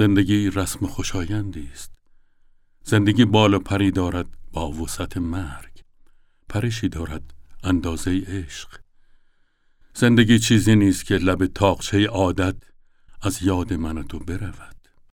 زندگی رسم خوشایندی است. زندگی بال و پری دارد با وسط مرگ. پرشی دارد اندازه عشق. زندگی چیزی نیست که لب تاقچه عادت از یاد من و تو برود.